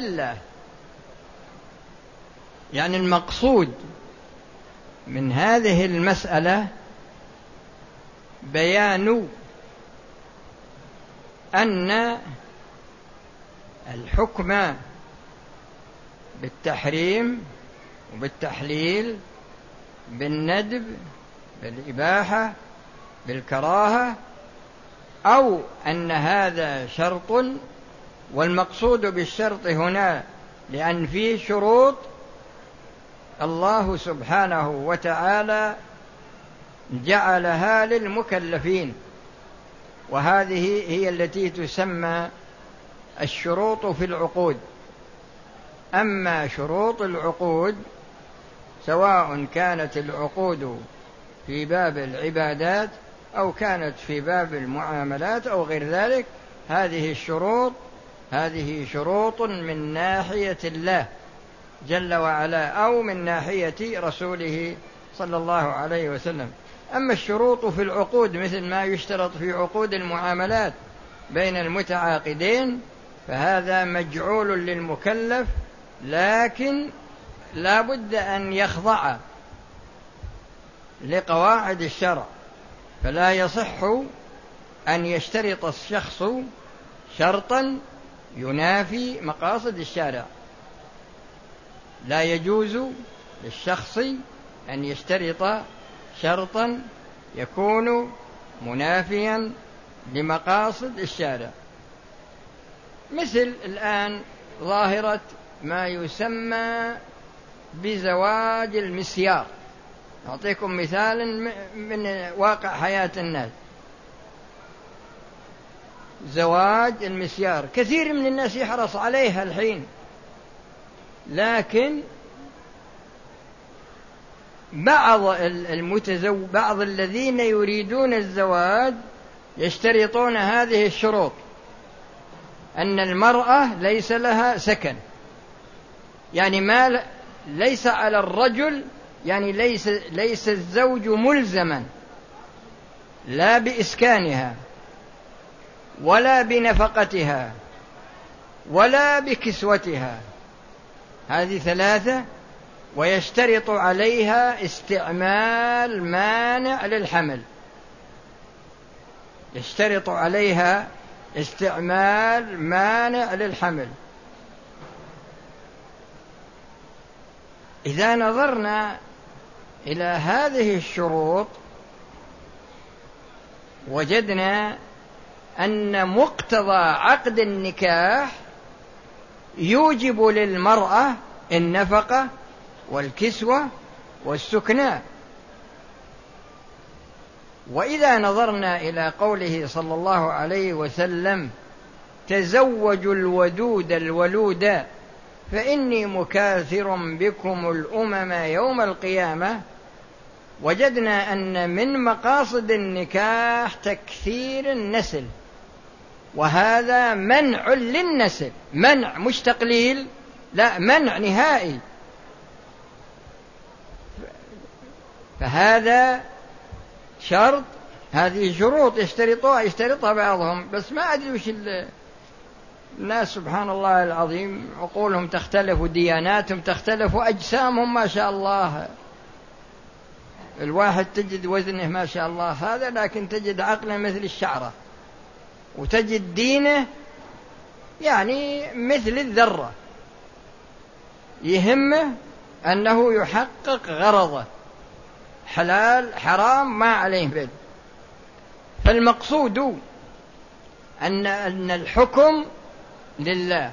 الله يعني المقصود من هذه المسألة بيان أن الحكم بالتحريم وبالتحليل بالندب بالإباحة بالكراهة أو أن هذا شرط والمقصود بالشرط هنا لأن فيه شروط الله سبحانه وتعالى جعلها للمكلفين وهذه هي التي تسمى الشروط في العقود. أما شروط العقود سواء كانت العقود في باب العبادات أو كانت في باب المعاملات أو غير ذلك هذه الشروط هذه شروط من ناحية الله جل وعلا أو من ناحية رسوله صلى الله عليه وسلم. أما الشروط في العقود مثل ما يشترط في عقود المعاملات بين المتعاقدين فهذا مجعول للمكلف لكن لا بد أن يخضع لقواعد الشرع. فلا يصح أن يشترط الشخص شرطا ينافي مقاصد الشارع. لا يجوز للشخص أن يشترط شرطا يكون منافيا لمقاصد الشارع. مثل الآن ظاهرة ما يسمى بزواج المسيار. أعطيكم مثال من واقع حياة الناس. زواج المسيار. كثير من الناس يحرص عليها الحين. لكن بعض المتزو بعض الذين يريدون الزواج يشترطون هذه الشروط. أن المرأة ليس لها سكن. يعني ما ليس على الرجل يعني ليس ليس الزوج ملزما. لا بإسكانها. ولا بنفقتها ولا بكسوتها. هذه ثلاثة ويشترط عليها استعمال مانع للحمل. يشترط عليها استعمال مانع للحمل. إذا نظرنا إلى هذه الشروط وجدنا أن مقتضى عقد النكاح يوجب للمرأة النفقة والكسوة والسكنى وإذا نظرنا إلى قوله صلى الله عليه وسلم تزوجوا الودود الولود فإني مكاثر بكم الأمم يوم القيامة. وجدنا أن من مقاصد النكاح تكثير النسل. وهذا منع للنسل منع مش تقليل لا منع نهائي. فهذا شرط هذه شروط يشترطوها يشترطها بعضهم بس ما أدري وش الناس سبحان الله العظيم عقولهم تختلف ودياناتهم تختلف وأجسامهم ما شاء الله. الواحد تجد وزنه ما شاء الله هذا لكن تجد عقله مثل الشعرة. وتجد دينه يعني مثل الذرة. يهمه أنه يحقق غرضه. حلال حرام ما عليه بد فالمقصود أن أن الحكم لله.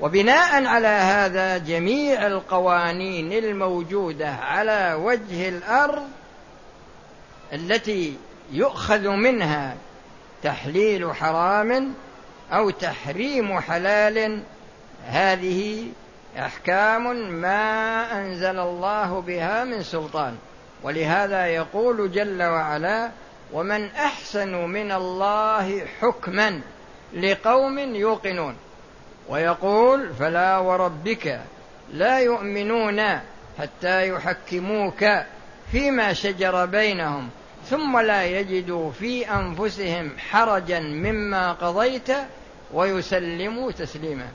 وبناء على هذا جميع القوانين الموجودة على وجه الأرض التي يؤخذ منها تحليل حرام أو تحريم حلال. هذه أحكام ما أنزل الله بها من سلطان ولهذا يقول جل وعلا ومن أحسن من الله حكما لقوم يوقنون ويقول فلا وربك لا يؤمنون حتى يحكموك فيما شجر بينهم ثم لا يجدوا في أنفسهم حرجا مما قضيت ويسلموا تسليما.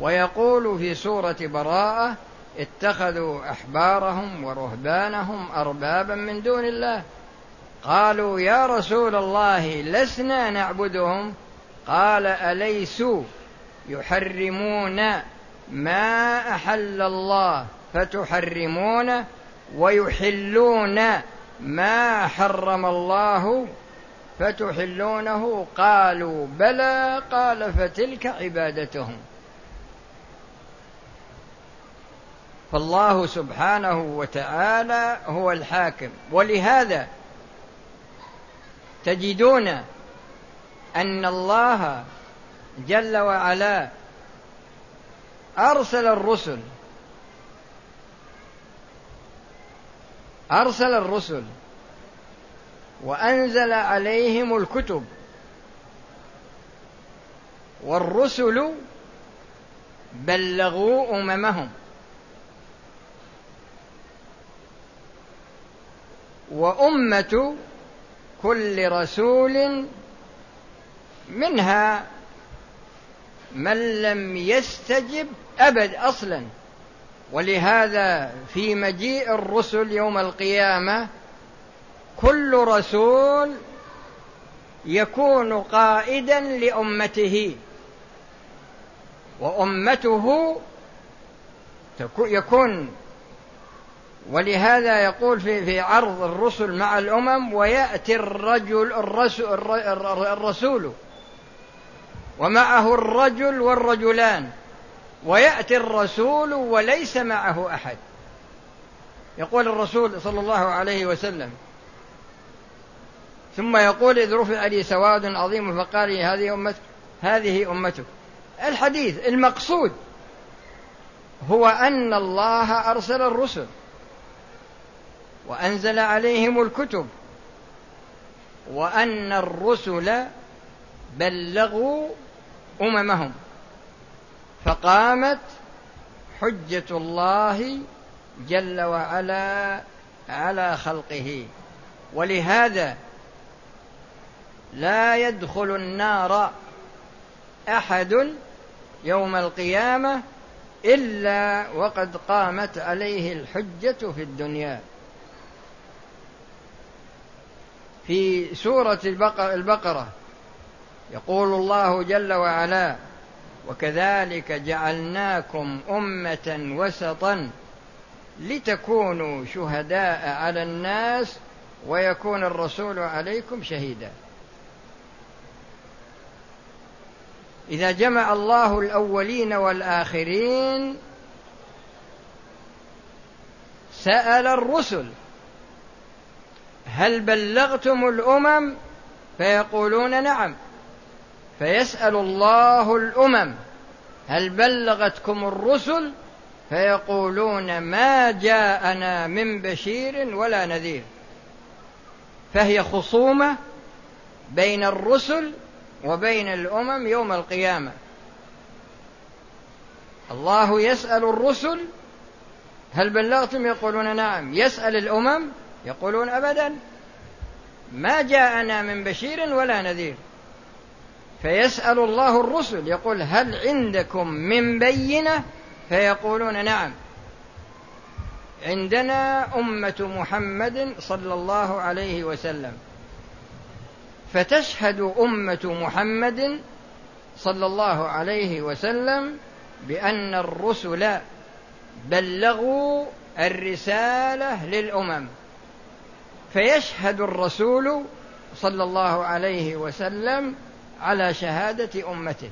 ويقول في سورة براءة اتخذوا أحبارهم ورهبانهم أربابا من دون الله. قالوا يا رسول الله لسنا نعبدهم؟ قال أليسوا يحرمون ما أحل الله؟ فتحرمونه ويحلون ما حرم الله فتحلونه قالوا بلى قال فتلك عبادتهم. فالله سبحانه وتعالى هو الحاكم. ولهذا تجدون أن الله جل وعلا أرسل الرسل أرسل الرسل وأنزل عليهم الكتب والرسل بلغوا أممهم وأمة كل رسول منها من لم يستجب أبد أصلا. ولهذا في مجيء الرسل يوم القيامة كل رسول يكون قائدا لأمته وأمته يكون. ولهذا يقول في في عرض الرسل مع الأمم ويأتي الرجل الرسول, الرسول ومعه الرجل والرجلان. ويأتي الرسول وليس معه أحد. يقول الرسول صلى الله عليه وسلم ثم يقول إذ رفع لي سواد عظيم فقال لي هذه أمتك هذه أمتك. الحديث المقصود هو أن الله أرسل الرسل وأنزل عليهم الكتب وأن الرسل بلغوا أممهم. فقامت حجة الله جل وعلا على خلقه. ولهذا لا يدخل النار أحد يوم القيامة إلا وقد قامت عليه الحجة في الدنيا. في سورة البقرة يقول الله جل وعلا وكذلك جعلناكم أمة وسطا لتكونوا شهداء على الناس ويكون الرسول عليكم شهيدا. إذا جمع الله الأولين والآخرين سأل الرسل هل بلغتم الأمم؟ فيقولون نعم. فيسأل الله الأمم هل بلغتكم الرسل؟ فيقولون ما جاءنا من بشير ولا نذير. فهي خصومة بين الرسل وبين الأمم يوم القيامة. الله يسأل الرسل هل بلغتم؟ يقولون نعم. يسأل الأمم يقولون ابدا. ما جاءنا من بشير ولا نذير. فيسأل الله الرسل يقول هل عندكم من بينة؟ فيقولون نعم. عندنا أمة محمد صلى الله عليه وسلم. فتشهد أمة محمد صلى الله عليه وسلم بأن الرسل بلغوا الرسالة للأمم. فيشهد الرسول صلى الله عليه وسلم على شهادة أمته.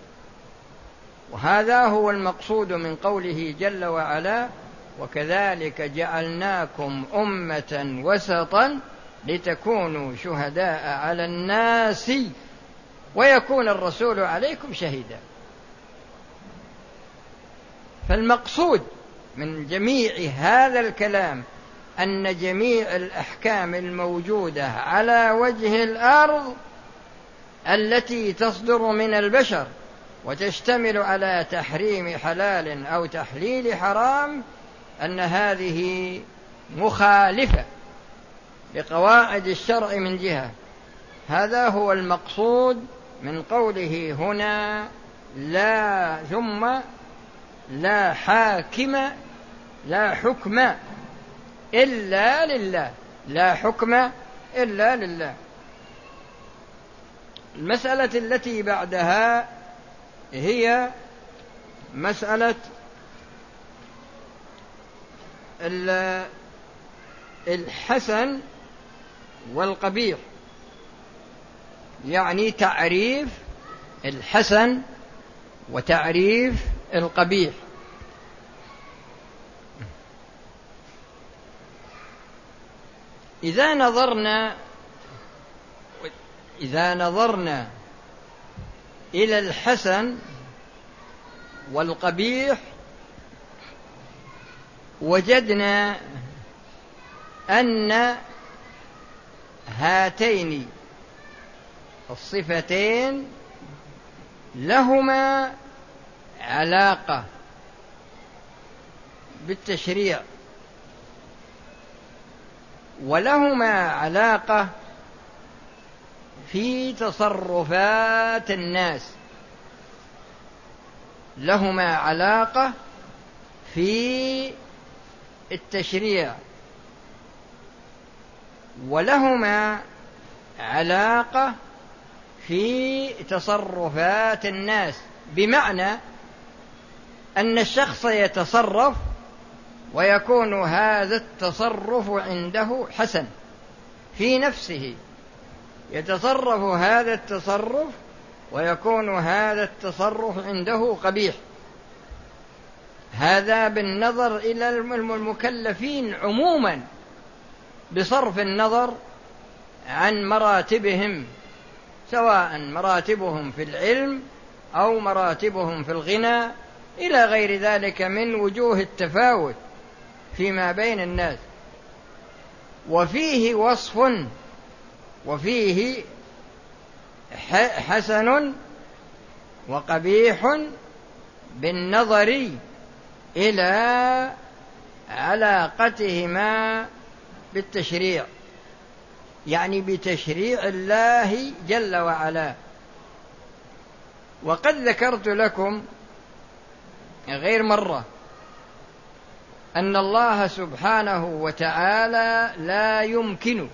وهذا هو المقصود من قوله جل وعلا وكذلك جعلناكم أمة وسطا لتكونوا شهداء على الناس ويكون الرسول عليكم شهيدا. فالمقصود من جميع هذا الكلام أن جميع الأحكام الموجودة على وجه الأرض التي تصدر من البشر وتشتمل على تحريم حلال أو تحليل حرام أن هذه مخالفة لقواعد الشرع من جهة. هذا هو المقصود من قوله هنا لا ثم لا حاكم لا حكم إلا لله. لا حكم إلا لله. المسألة التي بعدها هي مسألة الحسن والقبيح. يعني تعريف الحسن وتعريف القبيح. إذا نظرنا إذا نظرنا إلى الحسن والقبيح وجدنا أن هاتين الصفتين لهما علاقة بالتشريع ولهما علاقة في تصرفات الناس. لهما علاقة في التشريع. ولهما علاقة في تصرفات الناس. بمعنى أن الشخص يتصرف ويكون هذا التصرف عنده حسن في نفسه. يتصرف هذا التصرف ويكون هذا التصرف عنده قبيح. هذا بالنظر إلى المكلفين عموما بصرف النظر عن مراتبهم سواء مراتبهم في العلم أو مراتبهم في الغنى إلى غير ذلك من وجوه التفاوت فيما بين الناس. وفيه وصف وفيه حسن وقبيح بالنظر إلى علاقتهما بالتشريع يعني بتشريع الله جل وعلا. وقد ذكرت لكم غير مرة أن الله سبحانه وتعالى لا يمكن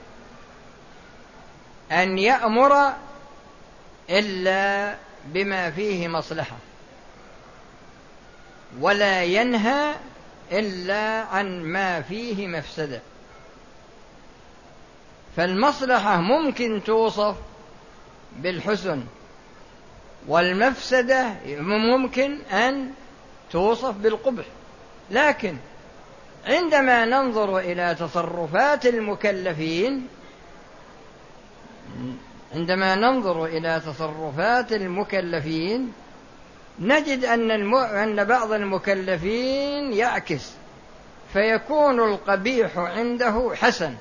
أن يأمر إلا بما فيه مصلحة ولا ينهى إلا عن ما فيه مفسدة. فالمصلحة ممكن توصف بالحسن والمفسدة ممكن أن توصف بالقبح. لكن عندما ننظر إلى تصرفات المكلفين عندما ننظر إلى تصرفات المكلفين نجد الم... أن بعض المكلفين يعكس فيكون القبيح عنده حسن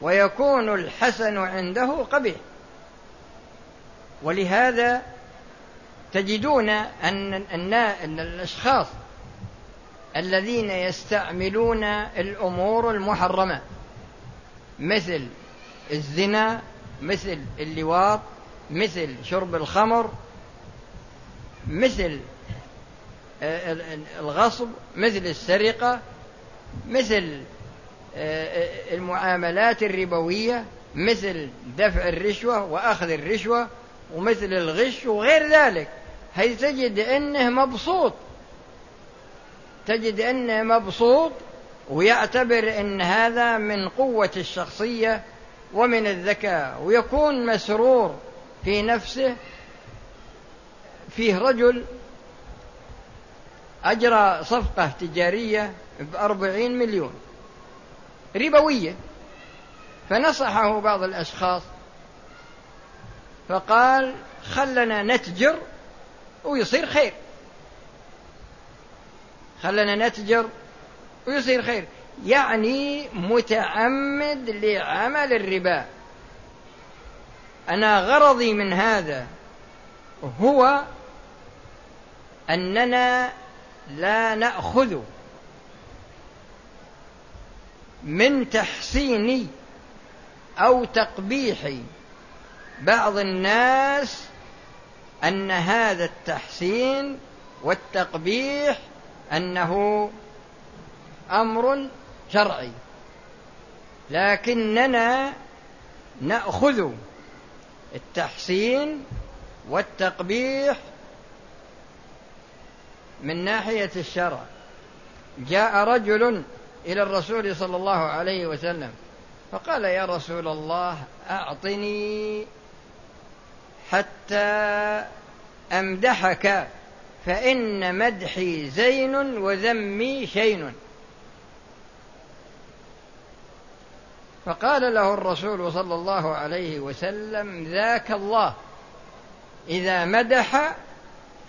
ويكون الحسن عنده قبيح. ولهذا تجدون أن أن الأشخاص الذين يستعملون الأمور المحرمة مثل الزنا مثل اللواط مثل شرب الخمر مثل آه، الغصب مثل السرقة مثل آه، آه، المعاملات الربوية مثل دفع الرشوة وأخذ الرشوة ومثل الغش وغير ذلك. هي تجد أنه مبسوط. تجد أنه مبسوط ويعتبر أن هذا من قوة الشخصية ومن الذكاء ويكون مسرور في نفسه فيه رجل أجرى صفقة تجارية بأربعين مليون ربوية فنصحه بعض الأشخاص فقال خلنا نتجر ويصير خير. خلنا نتجر ويصير خير. يعني متعمد لعمل الربا. أنا غرضي من هذا هو أننا لا نأخذ من تحسين أو تقبيح بعض الناس أن هذا التحسين والتقبيح أنه أمر شرعي. لكننا نأخذ التحسين والتقبيح من ناحية الشرع. جاء رجل إلى الرسول صلى الله عليه وسلم فقال يا رسول الله أعطني حتى أمدحك فإن مدحي زين وذمي شين. فقال له الرسول صلى الله عليه وسلم ذاك الله. إذا مدح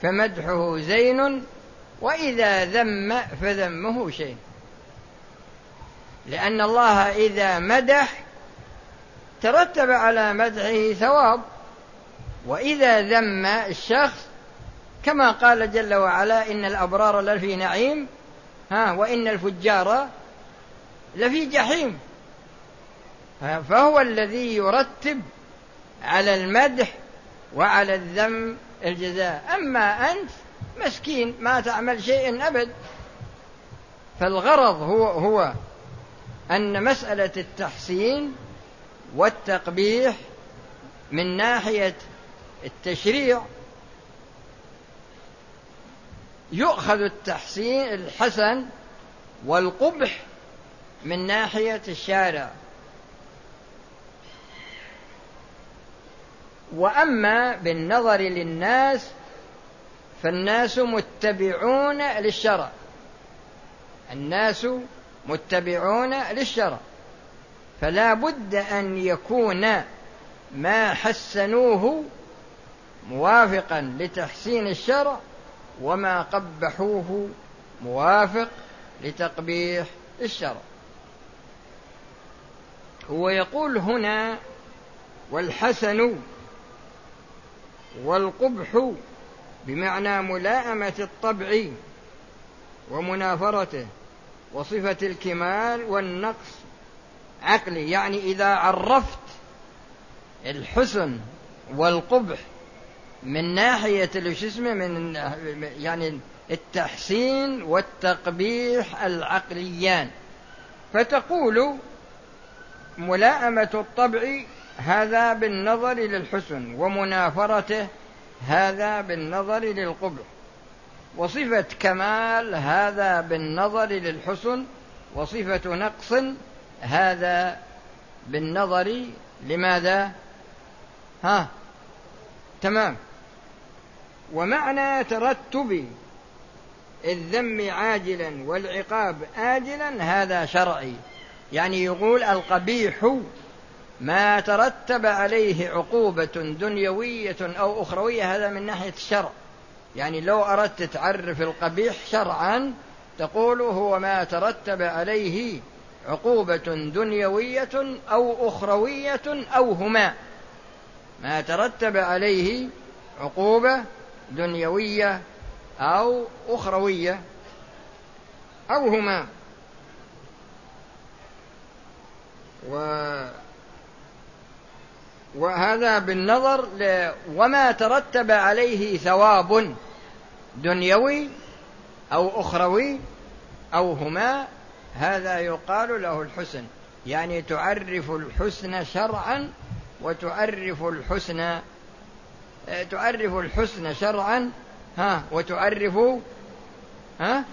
فمدحه زين وإذا ذم فذمه شين. لأن الله إذا مدح ترتب على مدحه ثواب وإذا ذم الشخص كما قال جل وعلا إن الأبرار لفي نعيم ها وإن الفجار لفي جحيم. فهو الذي يرتب على المدح وعلى الذم الجزاء. أما أنت مسكين ما تعمل شيء أبد. فالغرض هو هو أن مسألة التحسين والتقبيح من ناحية التشريع. يؤخذ التحسين الحسن والقبح من ناحية الشارع. وأما بالنظر للناس فالناس متبعون للشرع. الناس متبعون للشرع. فلا بد أن يكون ما حسنوه موافقا لتحسين الشرع وما قبحوه موافق لتقبيح الشرع. هو يقول هنا والحسن والقبح بمعنى ملائمة الطبع ومنافرته وصفة الكمال والنقص عقلي يعني إذا عرفت الحسن والقبح من ناحية اسمه من يعني التحسين والتقبيح العقليان. فتقول ملائمة الطبع هذا بالنظر للحسن ومنافرته هذا بالنظر للقبح. وصفة كمال هذا بالنظر للحسن وصفة نقص هذا بالنظر لماذا؟ ها تمام. ومعنى ترتب الذم عاجلا والعقاب آجلا هذا شرعي. يعني يقول القبيح ما ترتب عليه عقوبة دنيوية أو أخروية هذا من ناحية الشرع. يعني لو أردت تعرف القبيح شرعا تقول هو ما ترتب عليه عقوبة دنيوية أو أخروية أو هما. ما ترتب عليه عقوبة دنيوية أو أخروية أو هما. و وهذا بالنظر. وما ترتب عليه ثواب دنيوي أو أخروي أو هما هذا يقال له الحسن يعني تعرف الحسن شرعا وتعرف الحسن تعرف الحسن شرعا ها وتعرف ها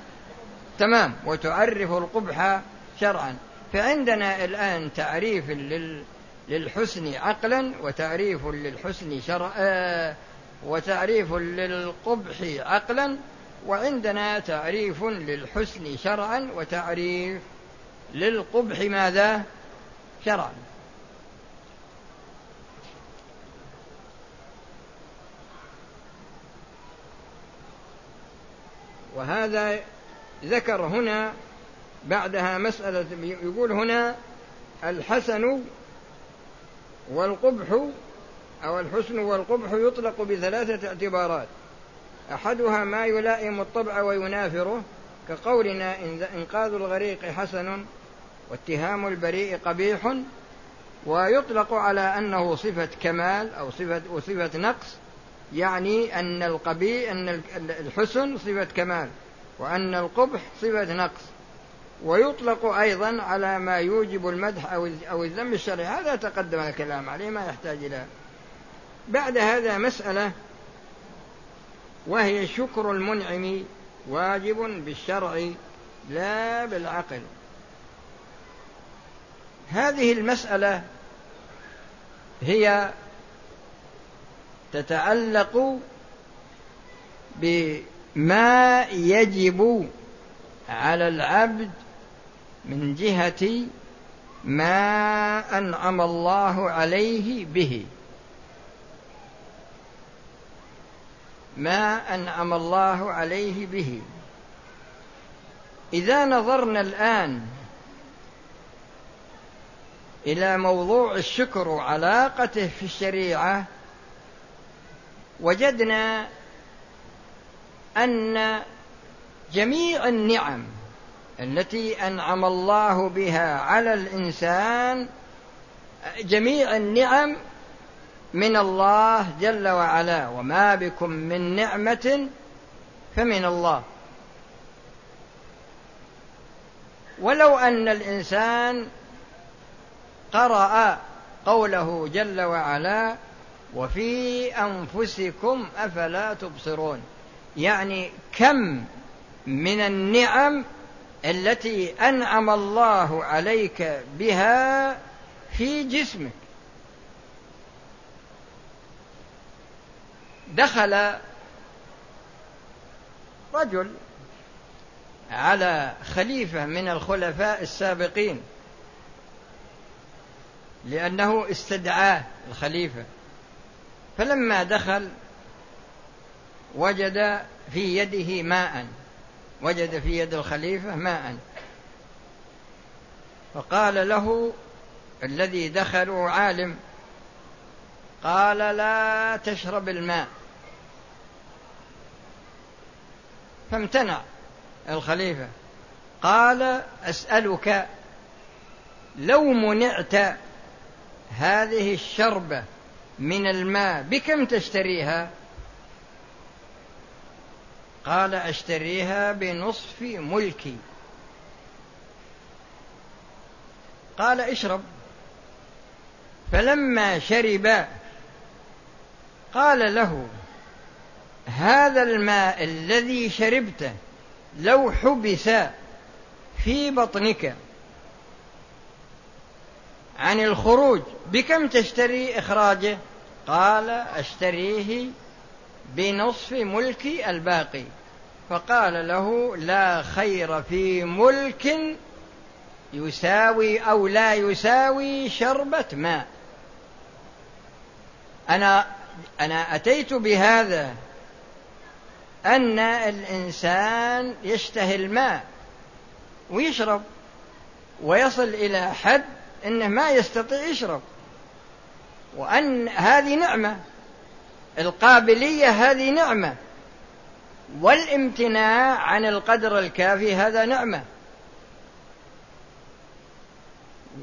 تمام وتعرف القبح شرعا فعندنا الآن تعريف لل للحسن عقلا وتعريف للحسن شرعا آه، وتعريف للقبح عقلا وعندنا تعريف للحسن شرعا وتعريف للقبح ماذا؟ شرعا. وهذا ذكر هنا بعدها مسألة يقول هنا الحسن والقبح أو الحسن والقبح يطلق بثلاثة اعتبارات. أحدها ما يلائم الطبع وينافره كقولنا إنقاذ الغريق حسن واتهام البريء قبيح ويطلق على أنه صفة كمال أو صفة وصفة نقص يعني أن القبيح أن الحسن صفة كمال وأن القبح صفة نقص. ويطلق أيضا على ما يوجب المدح أو الذم الشرعي. هذا تقدم الكلام عليه ما يحتاج إلى. بعد هذا مسألة وهي شكر المنعم واجب بالشرع لا بالعقل. هذه المسألة هي تتعلق بما يجب على العبد من جهة ما أنعم الله عليه به. ما أنعم الله عليه به. إذا نظرنا الآن إلى موضوع الشكر وعلاقته في الشريعة وجدنا أن جميع النعم التي أنعم الله بها على الإنسان جميع النعم من الله جل وعلا وما بكم من نعمة فمن الله. ولو أن الإنسان قرأ قوله جل وعلا وفي أنفسكم أفلا تبصرون. يعني كم من النعم التي أنعم الله عليك بها في جسمك. دخل رجل على خليفة من الخلفاء السابقين لأنه استدعاه الخليفة. فلما دخل وجد في يده ماء. وجد في يد الخليفة ماء. فقال له الذي دخلوا عالم قال لا تشرب الماء. فامتنع الخليفة. قال أسألك لو منعت هذه الشربة من الماء بكم تشتريها؟ قال أشتريها بنصف ملكي. قال اشرب. فلما شرب قال له هذا الماء الذي شربته لو حبس في بطنك عن الخروج بكم تشتري إخراجه؟ قال أشتريه بنصف ملكي الباقي. فقال له لا خير في ملك يساوي أو لا يساوي شربة ماء. أنا أنا أتيت بهذا أن الإنسان يشتهي الماء ويشرب ويصل إلى حد أنه ما يستطيع يشرب. وأن هذه نعمة. القابلية هذه نعمة. والامتناع عن القدر الكافي هذا نعمة.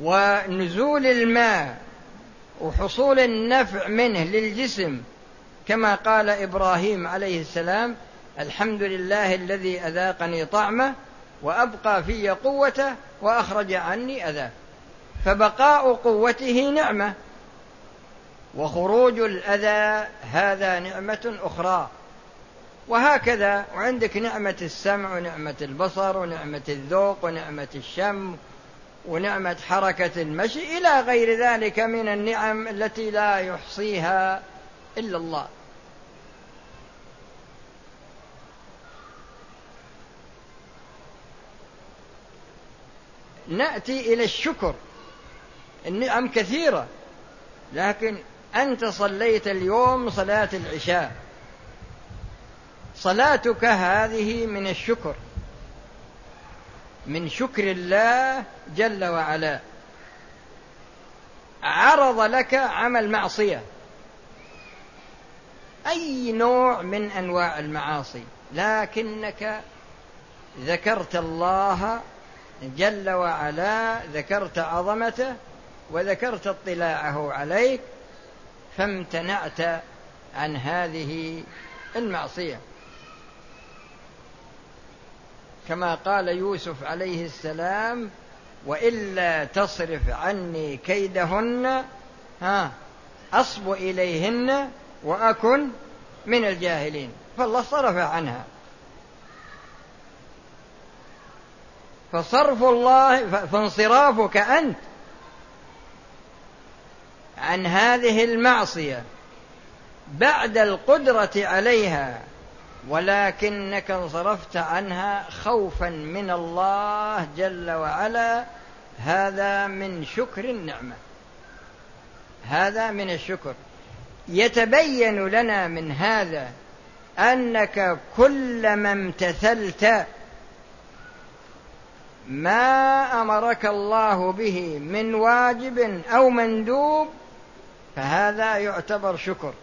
ونزول الماء وحصول النفع منه للجسم كما قال إبراهيم عليه السلام الحمد لله الذي أذاقني طعمه وأبقى في قوته وأخرج عني أذاه. فبقاء قوته نعمة. وخروج الأذى هذا نعمة أخرى. وهكذا وعندك نعمة السمع ونعمة البصر ونعمة الذوق ونعمة الشم ونعمة حركة المشي إلى غير ذلك من النعم التي لا يحصيها إلا الله. نأتي إلى الشكر. النعم كثيرة لكن أنت صليت اليوم صلاة العشاء. صلاتك هذه من الشكر. من شكر الله جل وعلا. عرض لك عمل معصية. أي نوع من أنواع المعاصي. لكنك ذكرت الله جل وعلا ذكرت عظمته وذكرت اطلاعه عليك فامتنعت عن هذه المعصية. كما قال يوسف عليه السلام وإلا تصرف عني كيدهن ها أصب إليهن وأكن من الجاهلين. فالله صرف عنها. فصرف الله فانصرافك أنت عن هذه المعصية بعد القدرة عليها ولكنك انصرفت عنها خوفا من الله جل وعلا هذا من شكر النعمة. هذا من الشكر. يتبين لنا من هذا أنك كلما امتثلت ما أمرك الله به من واجب أو مندوب فهذا يعتبر شكر.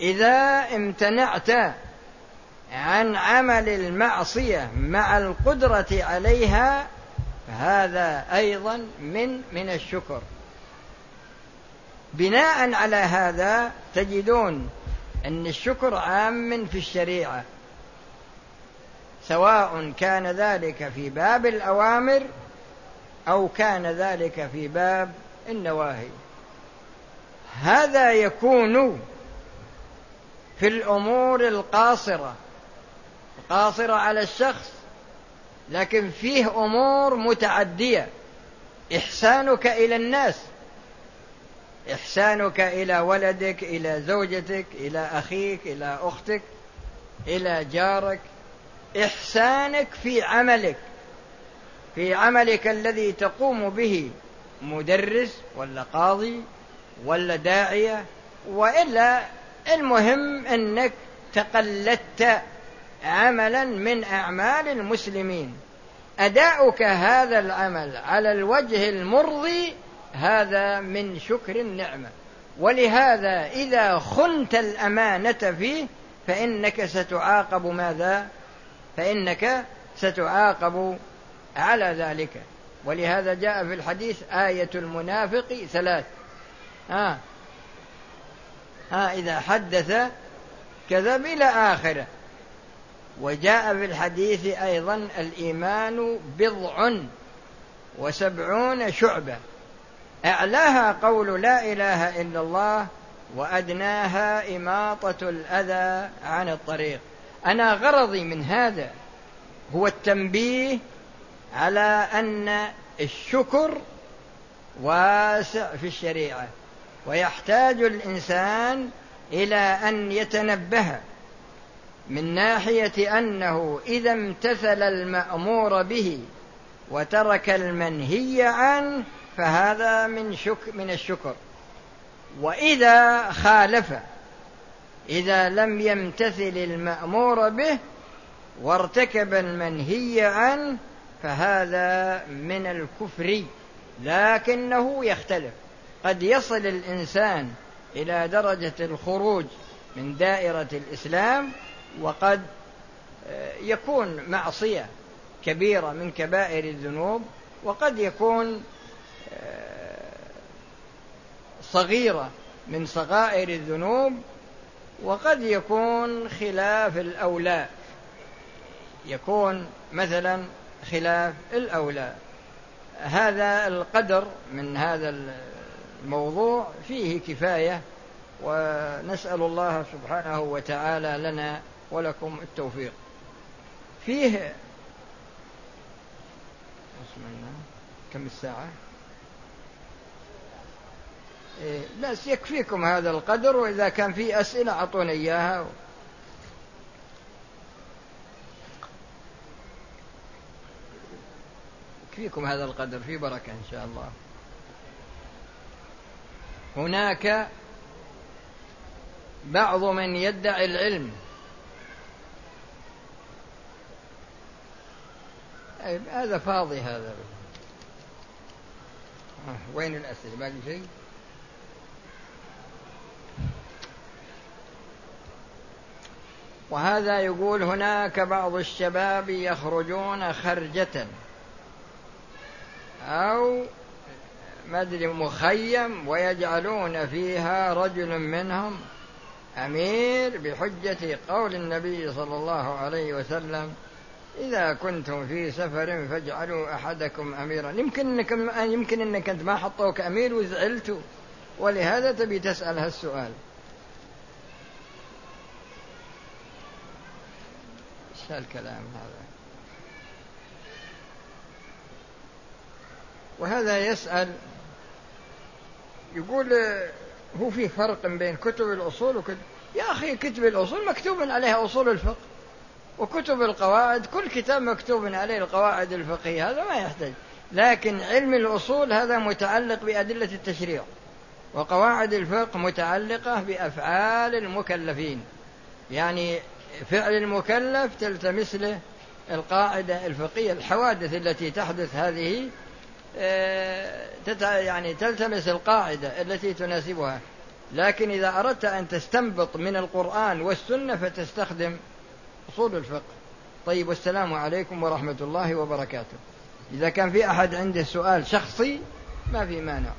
إذا امتنعت عن عمل المعصية مع القدرة عليها فهذا أيضا من من الشكر. بناء على هذا تجدون أن الشكر عام في الشريعة. سواء كان ذلك في باب الأوامر أو كان ذلك في باب النواهي. هذا يكون في الأمور القاصرة القاصره على الشخص لكن فيه أمور متعدية. إحسانك إلى الناس إحسانك إلى ولدك إلى زوجتك إلى أخيك إلى أختك إلى جارك. إحسانك في عملك في عملك الذي تقوم به مدرس ولا قاضي ولا داعية وإلا المهم أنك تقلدت عملا من أعمال المسلمين. أداؤك هذا العمل على الوجه المرضي هذا من شكر النعمة. ولهذا إذا خنت الأمانة فيه فإنك ستعاقب ماذا؟ فإنك ستعاقب على ذلك. ولهذا جاء في الحديث آية المنافق ثلاث. ها. ها إذا حدث كذب إلى آخره. وجاء في الحديث أيضا الإيمان بضع وسبعون شعبة. أعلاها قول لا إله إلا الله وأدناها إماطة الأذى عن الطريق. أنا غرضي من هذا هو التنبيه على أن الشكر واسع في الشريعة. ويحتاج الإنسان إلى أن يتنبه من ناحية أنه إذا امتثل المأمور به وترك المنهي عنه فهذا من شك من الشكر. وإذا خالف إذا لم يمتثل المأمور به وارتكب المنهي عنه فهذا من الكفر لكنه يختلف. قد يصل الإنسان إلى درجة الخروج من دائرة الإسلام وقد آه، يكون معصية كبيرة من كبائر الذنوب وقد يكون آه، صغيرة من صغائر الذنوب وقد يكون خلاف الأولى. يكون مثلا خلاف الأولى. هذا القدر من هذا الموضوع فيه كفاية ونسأل الله سبحانه وتعالى لنا ولكم التوفيق. فيه كم الساعة؟ إيه بس يكفيكم هذا القدر وإذا كان في أسئلة أعطوني إياها. يكفيكم هذا القدر في بركة إن شاء الله. هناك بعض من يدعي العلم. هذا فاضي هذا. آه، وين الأسئلة؟ باقي شيء؟ وهذا يقول هناك بعض الشباب يخرجون خرجة أو مدري مخيم ويجعلون فيها رجل منهم أمير بحجة قول النبي صلى الله عليه وسلم إذا كنتم في سفر فاجعلوا أحدكم أميرا. يمكن أنك يمكن أنك أنت ما حطوك أمير وزعلت ولهذا تبي تسأل هالسؤال. إيش هالكلام هذا؟ وهذا يسأل يقول هو في فرق بين كتب الأصول وكتب يا أخي كتب الأصول مكتوب عليها أصول الفقه وكتب القواعد كل كتاب مكتوب عليه القواعد الفقهية هذا ما يحتاج. لكن علم الأصول هذا متعلق بأدلة التشريع وقواعد الفقه متعلقة بأفعال المكلفين. يعني فعل المكلف تلتمس له القاعدة الفقهية الحوادث التي تحدث هذه يعني تلتمس القاعدة التي تناسبها. لكن إذا أردت أن تستنبط من القرآن والسنة فتستخدم أصول الفقه. طيب والسلام عليكم ورحمة الله وبركاته. إذا كان في أحد عنده سؤال شخصي ما في مانع.